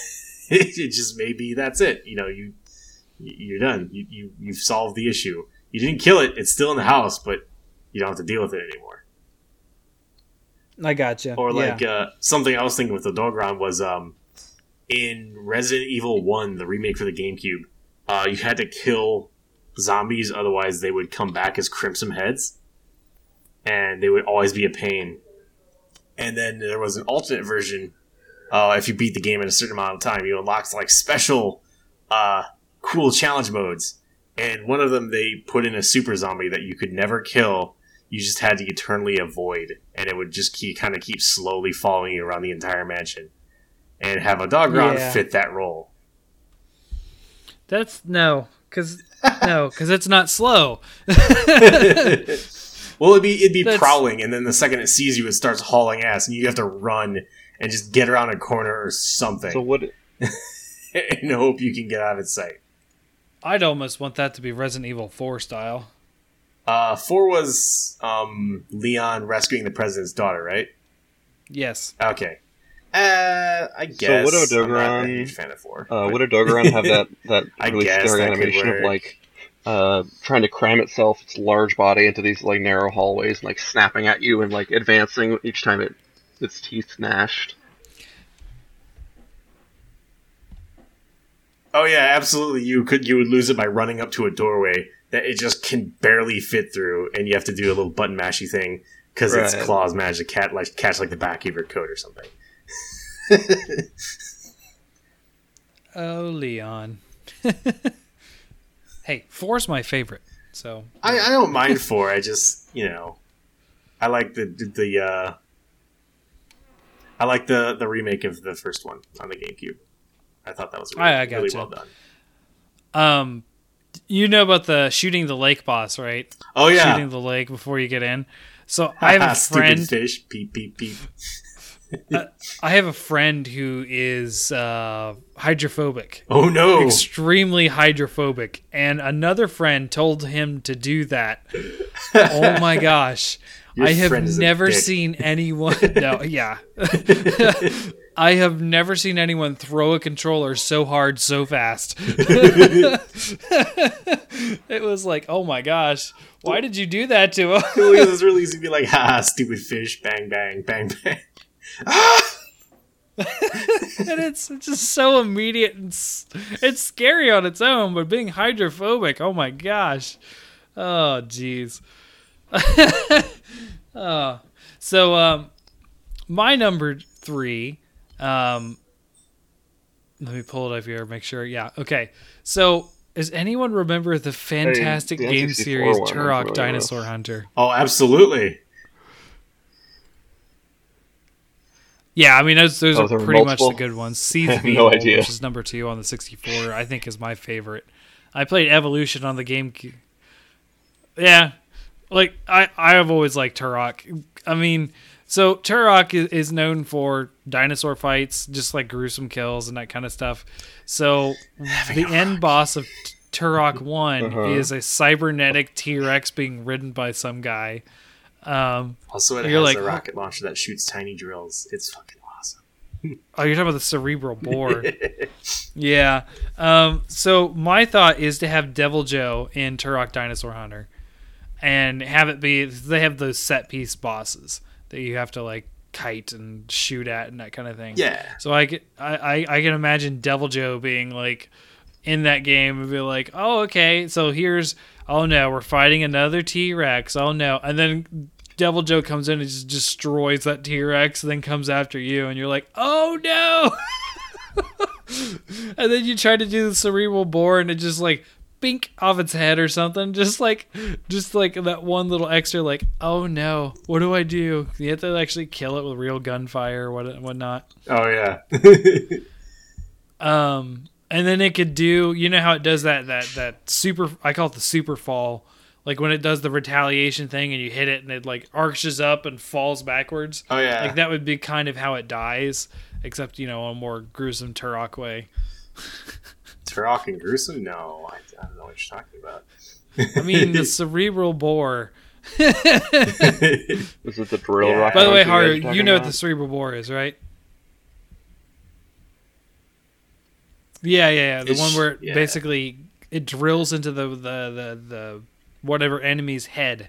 it just maybe that's it. You know, you you're done. You you you've solved the issue. You didn't kill it. It's still in the house, but you don't have to deal with it anymore. I gotcha. Or Yeah. like uh, something I was thinking with the Dogron was um in Resident Evil One, the remake for the GameCube. Uh, you had to kill zombies, otherwise they would come back as Crimson Heads, and they would always be a pain. And then there was an alternate version. Uh, if you beat the game in a certain amount of time, you unlock like special, uh, cool challenge modes. And one of them, they put in a super zombie that you could never kill. You just had to eternally avoid, and it would just keep kind of keep slowly following you around the entire mansion. And have a dog run Yeah. fit that role. That's no, because no, because it's not slow. Well, it'd be it'd be That's- prowling, and then the second it sees you, it starts hauling ass, and you have to run and just get around a corner or something, So what? and hope you can get out of its sight. I'd almost want that to be Resident Evil 4 style. Uh, four was um, Leon rescuing the president's daughter, right? Yes. Okay. Uh, I guess. Widow I'm not a Dogoran- huge fan of four. Uh, but- would a Dogoran have that that really guess scary animation of like uh, trying to cram itself, its large body, into these like narrow hallways, and like snapping at you and like advancing each time it its teeth gnashed? Oh yeah, absolutely. You could you would lose it by running up to a doorway that it just can barely fit through, and you have to do a little button mashy thing because its claws manage to cat like catch like the back of your coat or something. Oh, Leon. hey, four's my favorite. So I, I don't mind four. I just you know, I like the the, uh, I like the the remake of the first one on the GameCube. I thought that was really, I- I really well done. um you know about the shooting the lake boss, right? Oh yeah, Shooting the lake before you get in. So I have a Stupid friend fish. Peep peep peep. I have a friend who is uh, hydrophobic, Oh no! extremely hydrophobic, and another friend told him to do that. oh my gosh. Your I have is never seen anyone no yeah I have never seen anyone throw a controller so hard so fast. it was like, "Oh my gosh, why did you do that to him?" It was really easy to be like, ha, stupid fish, bang, bang, bang, bang. and it's just so immediate and s- it's scary on its own but being hydrophobic oh my gosh oh jeez oh. so um my number three um let me pull it up here make sure yeah okay so does anyone remember the fantastic the game series one turok familiar dinosaur with. hunter Oh, absolutely. Yeah, I mean those those Oh, are pretty much the good ones. Seeds of have no Evil, idea. which is number two on the 64, I think is my favorite. I played Evolution on the GameCube. Yeah, like I I have always liked Turok. I mean, so Turok is, is known for dinosaur fights, just like gruesome kills and that kind of stuff. So the end boss of Turok One Uh-huh. is a cybernetic T Rex being ridden by some guy. Um, Also, it has like, a rocket launcher that shoots tiny drills. It's fucking awesome. Oh, you're talking about the cerebral boar. yeah. Um, so my thought is to have Deviljho in Turok Dinosaur Hunter, and have it be they have those set piece bosses that you have to like kite and shoot at and that kind of thing. Yeah. So I, I, I, I can imagine Deviljho being like in that game and be like, oh, okay, so here's, oh no, we're fighting another T Rex. Oh no. And then Deviljho comes in and just destroys that T Rex and then comes after you and you're like, oh no. and then you try to do the cerebral bore and it just like bink off its head or something. Just like, just like that one little extra, like, oh no, what do I do? You have to actually kill it with real gunfire or what whatnot. Oh yeah. Um, and then it could do, you know how it does that that that super, I call it the super fall. Like when it does the retaliation thing and you hit it and it like arches up and falls backwards. oh yeah. Like that would be kind of how it dies, except you know a more gruesome Turok way. Turok and gruesome? No, I, I don't know what you're talking about. I mean, the cerebral bore. This Is it the drill Yeah. rocket? By the way, launcher you Haru, are you talking know what the cerebral bore is, right? Yeah, yeah, yeah. The It's- one where it yeah. basically it drills into the, the the the whatever enemy's head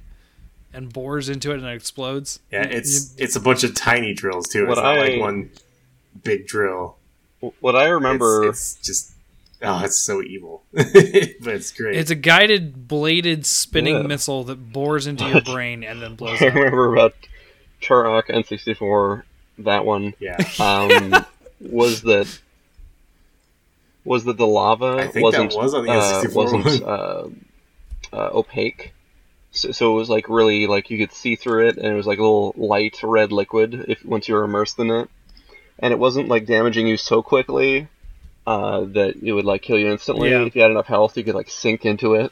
and bores into it and it explodes. yeah, You- it's it's a bunch of tiny drills too. It's What not I- like one big drill. What I remember, It's, it's just oh, it's so evil, but it's great. It's a guided bladed spinning Yeah. missile that bores into your brain and then blows I up. remember about Turok N64, that one, yeah, um, was that was that the lava I think that wasn't was on the uh, N64 wasn't one. uh, uh, opaque. So, so it was like really like you could see through it, and it was like a little light red liquid if once you were immersed in it, and it wasn't like damaging you so quickly uh, that it would like kill you instantly. Yeah. If you had enough health, you could like sink into it,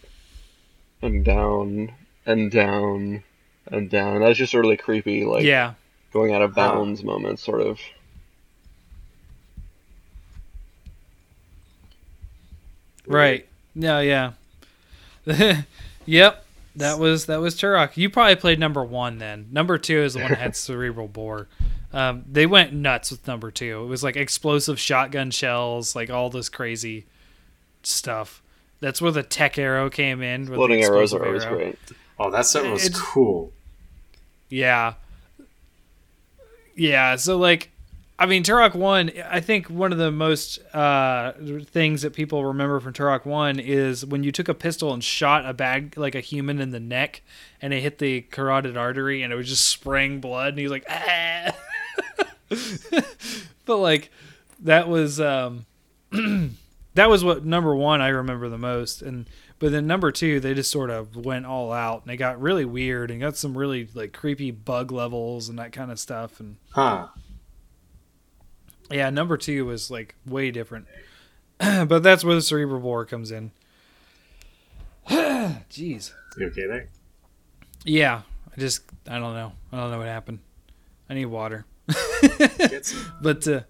and down and down and down. That was just really creepy, like yeah. going out of Huh. bounds moment, sort of. Right. No, yeah. yep. That was that was Turok. You probably played number one then. Number two is the one that had cerebral bore. Um, they went nuts with number two. It was like explosive shotgun shells, like all this crazy stuff. That's where the tech arrow came in. with Floating arrows are always arrow. great. oh, that stuff was It's- cool. Yeah. Yeah, so like I mean Turok 1, I think one of the most uh things that people remember from Turok 1 is when you took a pistol and shot a bag like a human in the neck and it hit the carotid artery and it was just spraying blood and he was like ah. but like that was um that was what number 1 I remember the most and but then number two, they just sort of went all out and they got really weird and got some really like creepy bug levels and that kind of stuff. And Huh. Yeah, number two was like way different. but that's where the cerebral bore comes in. Jeez. You okay there? Yeah, I just I don't know. I don't know what happened. I need water. But uh,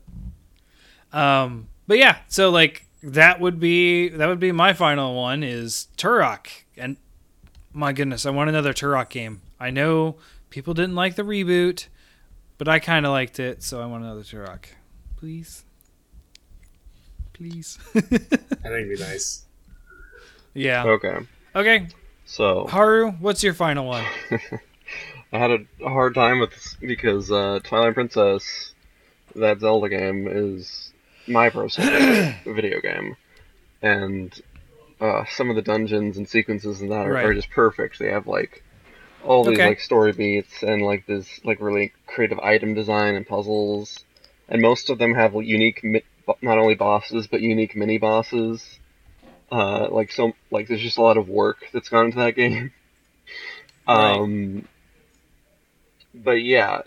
um but yeah, so like that would be that would be my final one is Turok. And my goodness, I want another Turok game. I know people didn't like the reboot, but I kind of liked it, so I want another Turok. Please. Please. I think it'd be nice. yeah. Okay, Okay. so Haru, what's your final one? I had a, a hard time with this because uh, Twilight Princess, that Zelda game, is my personal video game, and uh, some of the dungeons and sequences in that are, are just perfect. They have like all these Okay. like story beats and like this like really creative item design and puzzles, and most of them have unique mi- not only bosses but unique mini bosses. Uh, like so, like there's just a lot of work that's gone into that game. Right. Um, but yeah,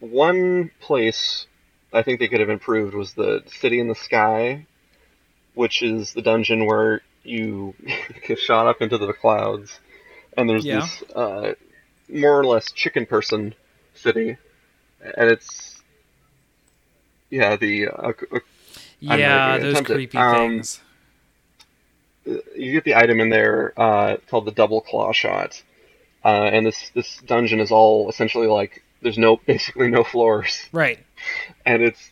one place I think they could have improved was the City in the Sky, which is the dungeon where you get shot up into the clouds, and there's Yeah. this uh, more or less chicken person city, and it's yeah the uh, uh, Yeah, those attempt it. creepy Um, things. you get the item in there uh, called the double claw shot, uh, and this this dungeon is all essentially like there's no basically no floors, Right. and it's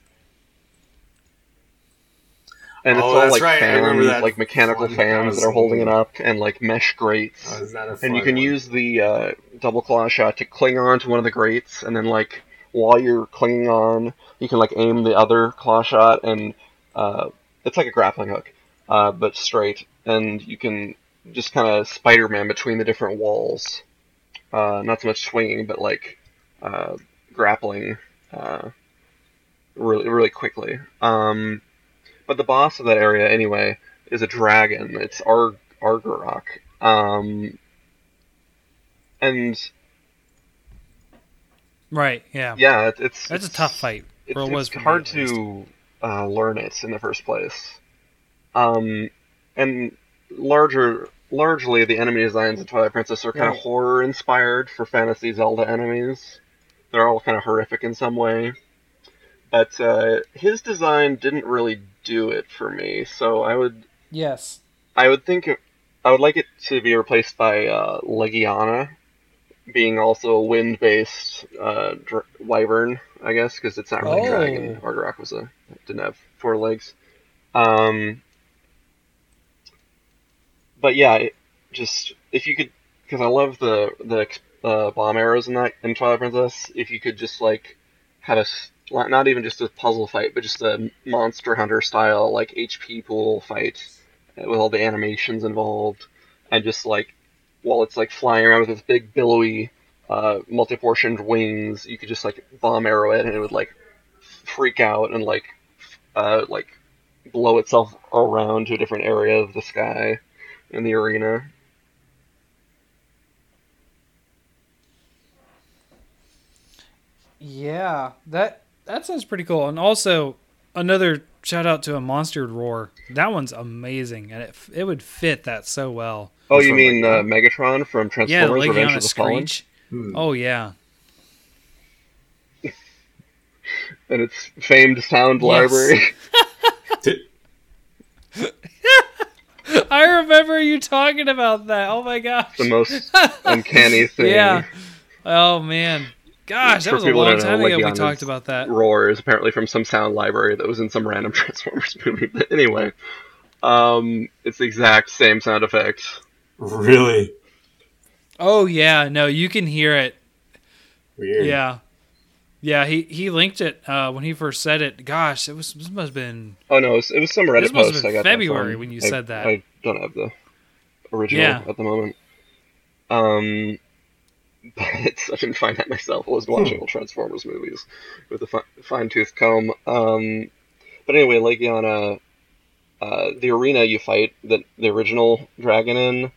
and it's Oh, all like right, fans, like mechanical fun fans that are holding it up, and like mesh grates. Oh, is that a and you can one? use the uh, double claw shot to cling on to one of the grates, and then like while you're clinging on, you can like aim the other claw shot, and uh, it's like a grappling hook, uh, but straight, and you can just kind of Spider-Man between the different walls. Uh, not so much swinging, but like uh, grappling uh, really really quickly. Um, but the boss of that area, anyway, is a dragon. It's Ar Argarok. Um, and Right. Yeah. yeah, it, it's That's a tough fight. It's, it was it's hard to uh, learn it in the first place. Um, and larger, largely the enemy designs in Twilight Princess are kind of horror inspired for Fantasy Zelda enemies. They're all kind of horrific in some way. But uh, his design didn't really do it for me, so I would Yes. I would think it- I would like it to be replaced by uh, Legiana, being also a wind-based uh, dr- wyvern, I guess, because it's not really a dragon. Oh. Argarok was a didn't have four legs. Um, but yeah, it, just if you could, because I love the the uh, bomb arrows in that in Twilight Princess. If you could just like have a not even just a puzzle fight, but just a Monster Hunter style like HP pool fight with all the animations involved, and just like while it's like flying around with its big billowy, uh, multi-portioned wings, you could just like bomb arrow it, and it would like freak out and like uh, like blow itself around to a different area of the sky in the arena. Yeah. That that sounds pretty cool. And also another shout out to a monster roar. That one's amazing, and it it would fit that so well. Oh, Which you one, mean uh, Megatron from Yeah, Transformers: like Revenge of a the Fallen? Hmm. Oh yeah. and its famed sound Yes. library. I remember you talking about that. Oh my gosh. the most uncanny thing. Yeah. Oh man. Gosh, that For was a long don't know, time ago we talked about that. roar is apparently from some sound library that was in some random Transformers movie. But anyway, um, it's the exact same sound effect. Really Oh yeah, no, you can hear it. weird. Yeah. Yeah, he, he linked it uh, when he first said it. Gosh, it was this must have been Oh no, it was, it was some Reddit This must have post been I got February when you I- said that. I don't have the original Yeah. at the moment. Um, but I didn't find that myself. I was watching Hmm. old Transformers movies with a fi- fine tooth comb. Um, but anyway, Legiana, uh, the arena you fight the the original dragon in,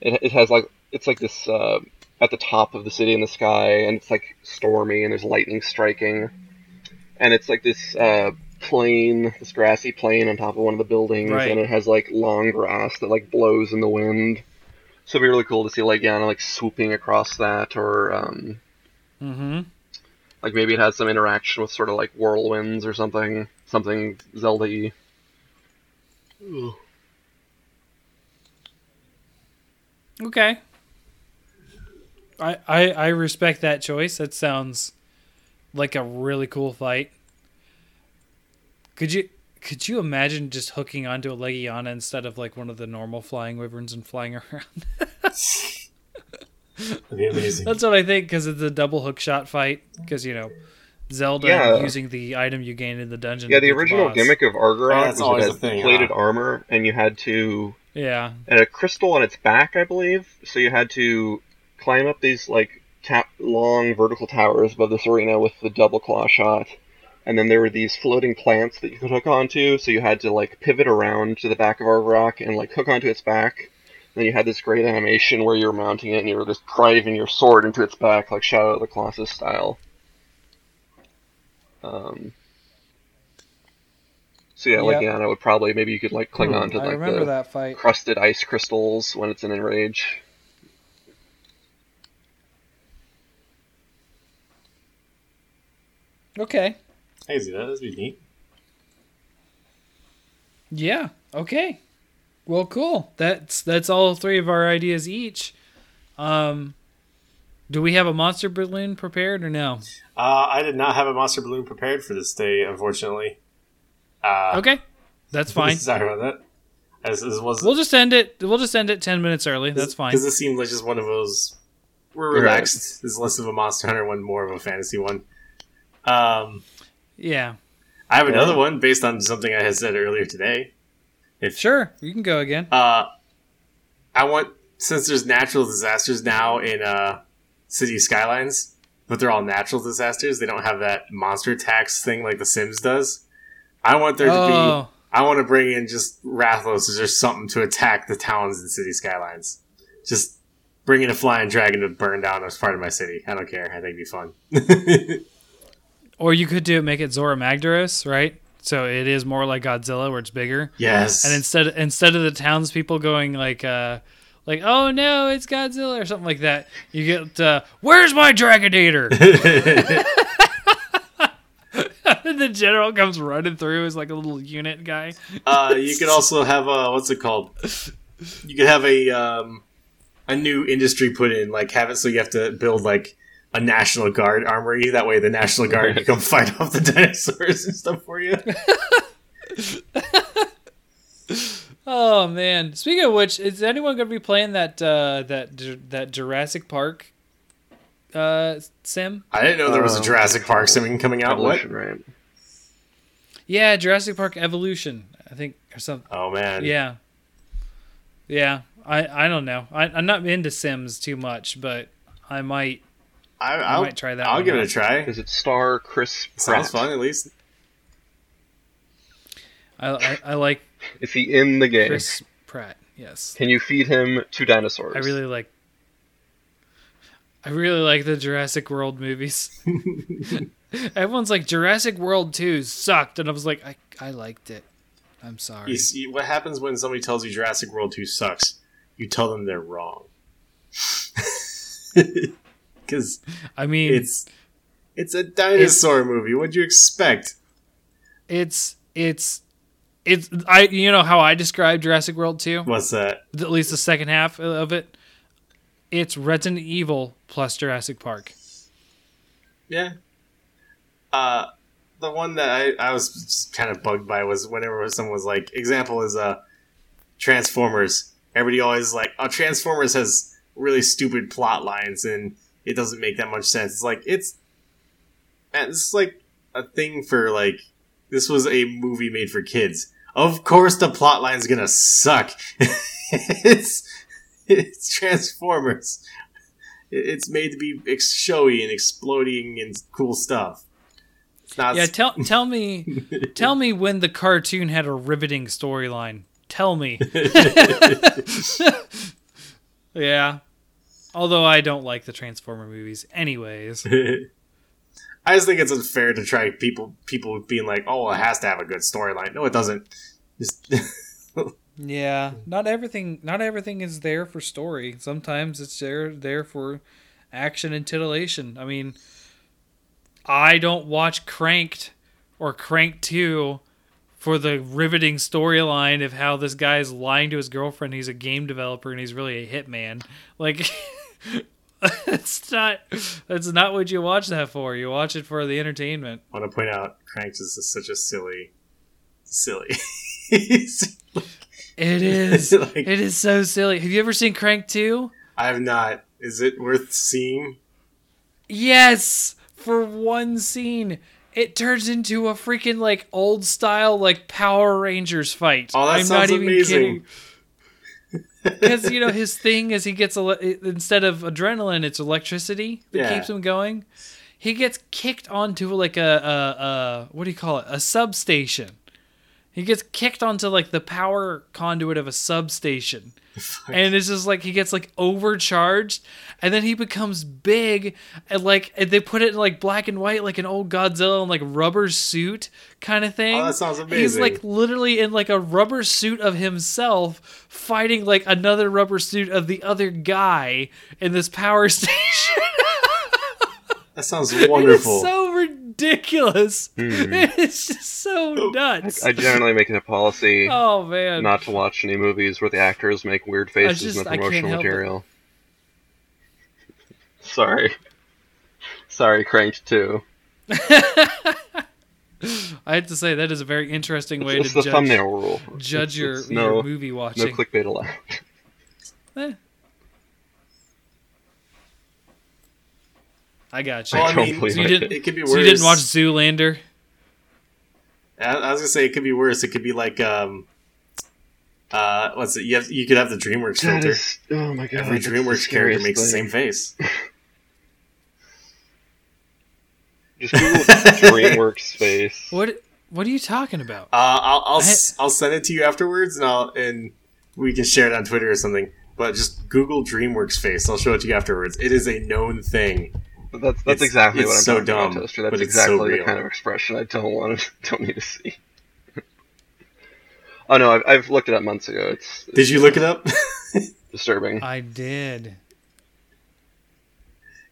it it has like it's like this uh, at the top of the city in the sky, and it's like stormy, and there's lightning striking, and it's like this uh, plain, this grassy plain on top of one of the buildings, Right. and it has like long grass that like blows in the wind. So it'd be really cool to see Legiana like swooping across that, or um, Mm-hmm. like maybe it has some interaction with sort of like whirlwinds or something, something Zelda-y. Okay. I, I I respect that choice. That sounds like a really cool fight. Could you could you imagine just hooking onto a Legiana instead of like one of the normal flying wyverns and flying around? That'd be amazing. That's what I think because it's a double hook shot fight. Because you know, Zelda Yeah. using the item you gain in the dungeon. Yeah, the original boss. gimmick of Argarok that's was always it a had thing, plated huh? armor, and you had to Yeah, and a crystal on its back, I believe. So you had to climb up these like ta- long vertical towers above this arena with the double claw shot, and then there were these floating plants that you could hook onto. So you had to like pivot around to the back of Argarok and like hook onto its back. Then you had this great animation where you were mounting it and you were just driving your sword into its back, like Shadow of the Colossus style. Um, so yeah, Yep. Legiana would probably maybe you could like cling Hmm, on to like the that fight. crusted ice crystals when it's in enrage. Okay. Hey, see that? That'd be neat. Yeah. Okay. Well, cool. That's that's all three of our ideas each. Um, do we have a monster balloon prepared or no? Uh, I did not have a monster balloon prepared for this day, unfortunately. Uh, Okay, that's fine. Sorry about that. As this was We'll just end it. We'll just end it ten minutes early. That's fine. because this seemed like just one of those. We're relaxed. This is less of a Monster Hunter one, more of a fantasy one. Um, Yeah. I have Yeah. another one based on something I had said earlier today. If Sure. You can go again. Uh, I want since there's natural disasters now in uh, city skylines, but they're all natural disasters. They don't have that monster tax thing like The Sims does. I want there to be. I want to bring in just Rathalos as just something to attack the towns and city skylines. Just bring in a flying dragon to burn down as part of my city. I don't care. I think it'd be fun. Or you could do it, make it Zorah Magdaros, right? So it is more like Godzilla, where it's bigger. yes. And instead instead of the townspeople going like uh like oh no it's Godzilla or something like that, you get uh, where's my Dragonator? the general comes running through as like a little unit guy. uh, you could also have a what's it called? You could have a um, a new industry put in, like have it so you have to build like a national guard armory. That way, the national guard can come fight off the dinosaurs and stuff for you. Oh man! Speaking of which, is anyone going to be playing that uh, that that Jurassic Park uh, sim? I didn't know there was a Uh, Jurassic Park sim coming out. What? Right? Yeah, Jurassic Park Evolution. I think or something. Oh man. Yeah, yeah. I I don't know. I, I'm not into Sims too much, but I might. I, I might try that. I'll one give it a try. Does it star Chris Pratt? Sounds fun, at least. I I, I like Is he in the game? Chris Pratt. Yes, Can you feed him two dinosaurs? I really like. I really like the Jurassic World movies. Everyone's like Jurassic World 2 sucked, and I was like, I I liked it. I'm sorry. You see, what happens when somebody tells you Jurassic World 2 sucks? You tell them they're wrong. Because I mean, it's it's a dinosaur movie. What'd you expect? it's it's it's I you know how I describe Jurassic World 2? What's that? At least the second half of it. It's Resident Evil plus Jurassic Park. Yeah. Uh, the one that I, I was kind of bugged by was whenever someone was like, example is uh, Transformers. Everybody always like, oh, Transformers has really stupid plot lines and it doesn't make that much sense. It's like it's, this is like a thing for like, this was a movie made for kids. Of course, the plot line's gonna suck. it's it's Transformers. It's made to be showy and exploding and cool stuff. Not. Yeah, tell tell me tell me when the cartoon had a riveting storyline. Tell me. yeah. Although I don't like the Transformer movies anyways. I just think it's unfair to try people people being like, "Oh, it has to have a good storyline." No, it doesn't. Just Yeah, not everything not everything is there for story. Sometimes it's there there for action and titillation. I mean, I don't watch Cranked or Crank 2 for the riveting storyline of how this guy's lying to his girlfriend. He's a game developer and he's really a hitman. Like it's not that's not what you watch that for. You watch it for the entertainment. I want to point out, Cranked is such a silly, silly. It is. Like- it is so silly. Have you ever seen Crank 2? I have not. Is it worth seeing? Yes, for one scene, it turns into a freaking like old style like Power Rangers fight. Oh, that I'm sounds not even amazing. kidding. Because you know his thing is he gets ele- instead of adrenaline, it's electricity that Yeah. keeps him going. He gets kicked onto like a, a, a what do you call it? A substation. He gets kicked onto like the power conduit of a substation. And it's just like he gets like overcharged and then he becomes big and like and they put it in like black and white like an old Godzilla in like rubber suit kind of thing. Oh, that sounds amazing. He's like literally in like a rubber suit of himself fighting like another rubber suit of the other guy in this power station. That sounds wonderful. It's so ridiculous. It's just so nuts. I generally make it a policy oh man. not to watch any movies where the actors make weird faces just- in the promotional material. Sorry. Sorry, Cranked too. I have to say that is a very interesting way It's to the judge, thumbnail rule. judge It's- your, it's your no, movie no watching. clickbait allowed. Eh. I got you. Well, I I mean, so you it. didn't- it could be worse. so you didn't watch Zoolander? I I was gonna say it could be worse. It could be like um, uh, what's it? You have you could have the DreamWorks That filter. is- oh my god. Every that's the DreamWorks character scariest makes the same face. Just Google DreamWorks face. What What are you talking about? Uh, I'll I'll, I- s- I'll send it to you afterwards, and I'll and we can share it on Twitter or something. But just Google DreamWorks face. I'll show it to you afterwards. It is a known thing. But that's that's It's- exactly it's what I'm so talking dumb, about, Toaster. That's but it's so exactly the kind of expression I don't want to don't need to see. oh no, I've, I've looked it up months ago. It's, it's Did you look it up? disturbing. I did.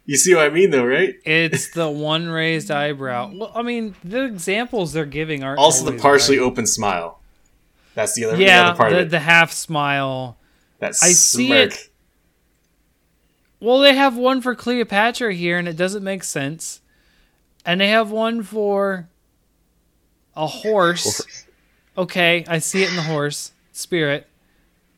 you see what I mean, though, right? It's the one raised eyebrow. Well, I mean, the examples they're giving aren't Also, the partially right. open smile. That's the other, the Yeah, other part the, of the half smile. that I see it. Well, they have one for Cleopatra here, and it doesn't make sense. And they have one for a horse. Okay, I see it in the horse spirit.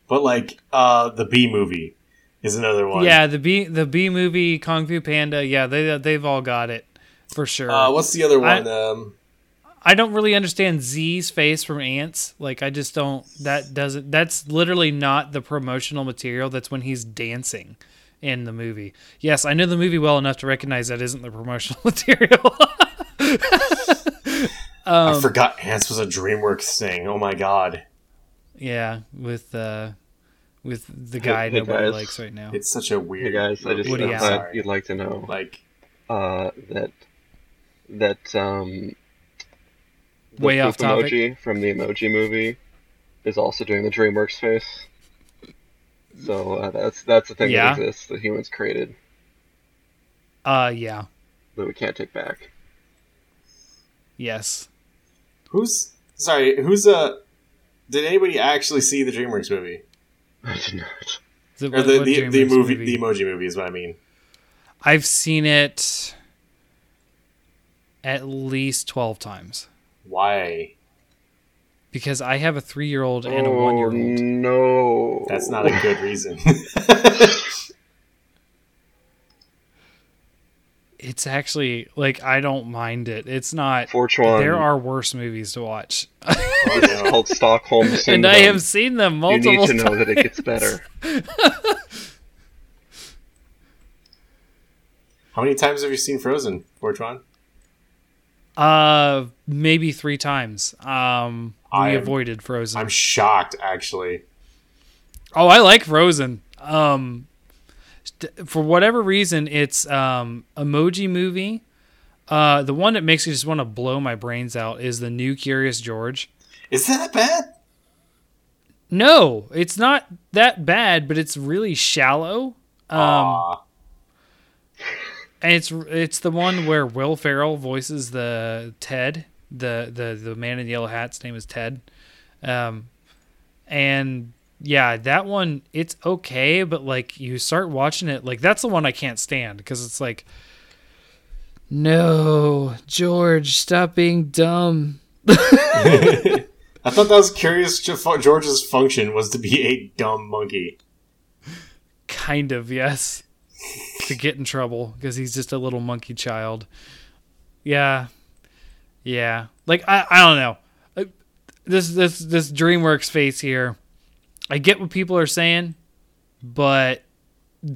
But like uh, the B movie is another one. Yeah, the B the B movie Kung Fu Panda. Yeah, they they've all got it for sure. Uh, what's the other I- one? um, I don't really understand Z's face from Antz. Like I just don't. That doesn't. That's literally not the promotional material. That's when he's dancing in the movie. Yes, I know the movie well enough to recognize that isn't the promotional material. Um, I forgot Antz was a DreamWorks thing. Oh my god, yeah, with uh, with the guy hey, nobody guys. likes right now. it's such a weird. Hey guys, I just Woody I Allen. thought you'd like to know like uh, that that um, the Way off topic. emoji from the Emoji Movie is also doing the DreamWorks face. So uh, that's that's the thing Yeah. that exists that humans created Uh, yeah, that we can't take back. yes. who's sorry? Who's uh? Did anybody actually see the DreamWorks movie I did not. The, or the the, the DreamWorks movie, the emoji movie is what I mean? I've seen it at least twelve times Why? Because I have a three-year-old and a oh, one year old. no! That's not a good reason. It's actually like I don't mind it. It's not. Fortune. There are worse movies to watch, oh, It's no. called Stockholm Syndrome. and I have seen them multiple. Times. You need to know times. that it gets better. How many times have you seen Frozen, Fortuan? Uh, maybe three times. Um, we am- avoided Frozen. I'm shocked, actually. Oh, I like Frozen. Um, for whatever reason, it's um emoji movie. Uh, the one that makes me just want to blow my brains out is the new Curious George. Is that bad? No, it's not that bad, but it's really shallow. Um, Aw. And it's it's the one where Will Ferrell voices the Ted, the the the man in the yellow hat's name is Ted. Um, and yeah, that one it's okay, but like you start watching it, like that's the one I can't stand because it's like, no, George, stop being dumb. I thought that was curious. George's function was to be a dumb monkey. Kind of, yes. to get in trouble because he's just a little monkey child. Yeah. Yeah. Like I, I don't know. Uh, This this this DreamWorks face here. I get what people are saying, but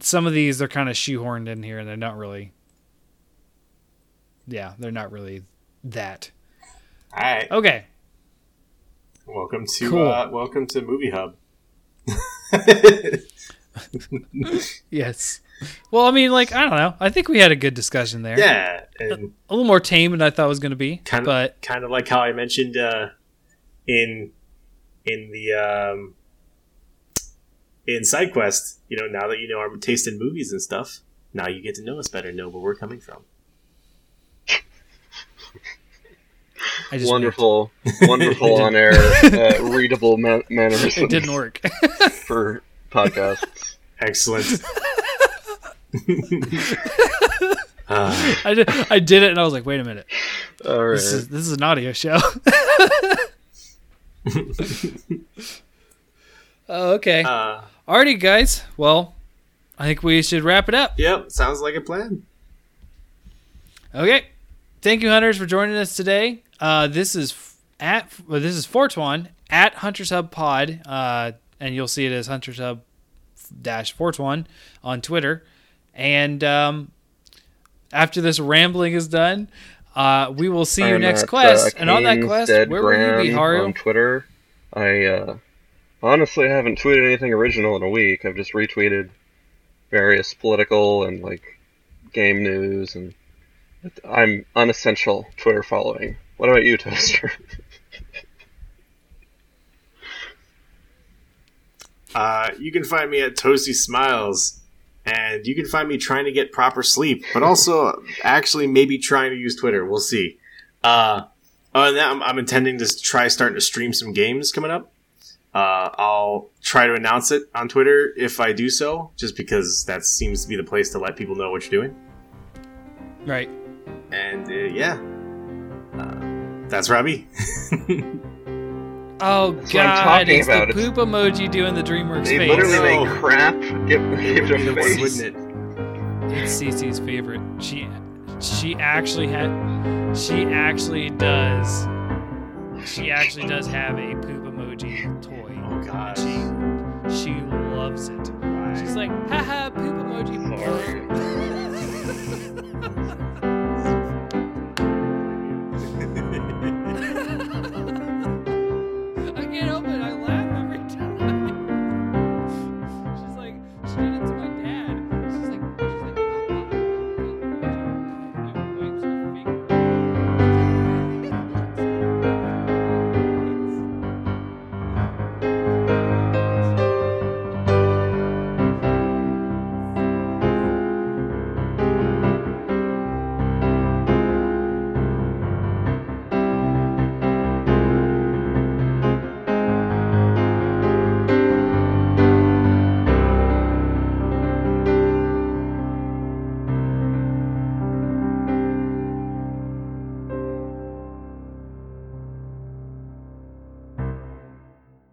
some of these are kind of shoehorned in here and they're not really Yeah, they're not really that. All right. Okay. Welcome to Cool. uh, welcome to Movie Hub. Yes. Well, I mean, like I don't know. I think we had a good discussion there. yeah, and A little more tame than I thought it was going to be. kind of but kind of like how I mentioned uh, in in the um, in SideQuest. You know, now that you know our taste in movies and stuff, now you get to know us better, know where we're coming from. I just wonderful, wonderful on air, uh, readable man- mannerisms It didn't work. for podcasts. Excellent. I did, I did it, and I was like, "Wait a minute, All right. this is this is an audio show." oh, okay. uh, Alrighty, guys. Well, I think we should wrap it up. yep, sounds like a plan. Okay. Thank you, hunters, for joining us today. Uh, this is at well, this is Fortuan at Hunters Hub Pod, uh, and you'll see it as Hunters Hub dash Fortuan on Twitter. And um, after this rambling is done, Uh, we will see you I'm next at, quest, uh, and on that quest, Dead where will you be, Graham Haru? On Twitter, I uh, honestly haven't tweeted anything original in a week. I've just retweeted various political and like game news, and I'm unessential Twitter following. What about you, Toaster? Uh, you can find me at Toasty Smiles, and you can find me trying to get proper sleep, but also actually maybe trying to use Twitter. We'll see. Uh, than that, I'm, I'm intending to try starting to stream some games coming up. Uh, I'll try to announce it on Twitter if I do so, just because that seems to be the place to let people know what you're doing. Right. And uh, yeah, uh, that's Robbie. Oh That's what I'm god, talking it's about. the poop emoji doing the DreamWorks they face. literally No. make crap give, give It their would, face. wouldn't it? It's Cece's favorite. She she actually had she actually does she actually does have a poop emoji toy. Oh god. She she loves it. She's like, haha, poop emoji. Sorry.